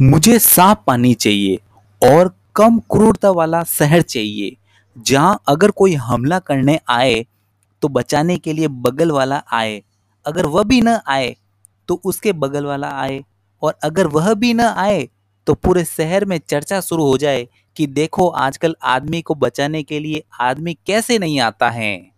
मुझे साफ़ पानी चाहिए और कम क्रूरता वाला शहर चाहिए। जहाँ अगर कोई हमला करने आए तो बचाने के लिए बगल वाला आए। अगर वह भी न आए तो उसके बगल वाला आए। और अगर वह भी न आए तो पूरे शहर में चर्चा शुरू हो जाए कि देखो आजकल आदमी को बचाने के लिए आदमी कैसे नहीं आता है।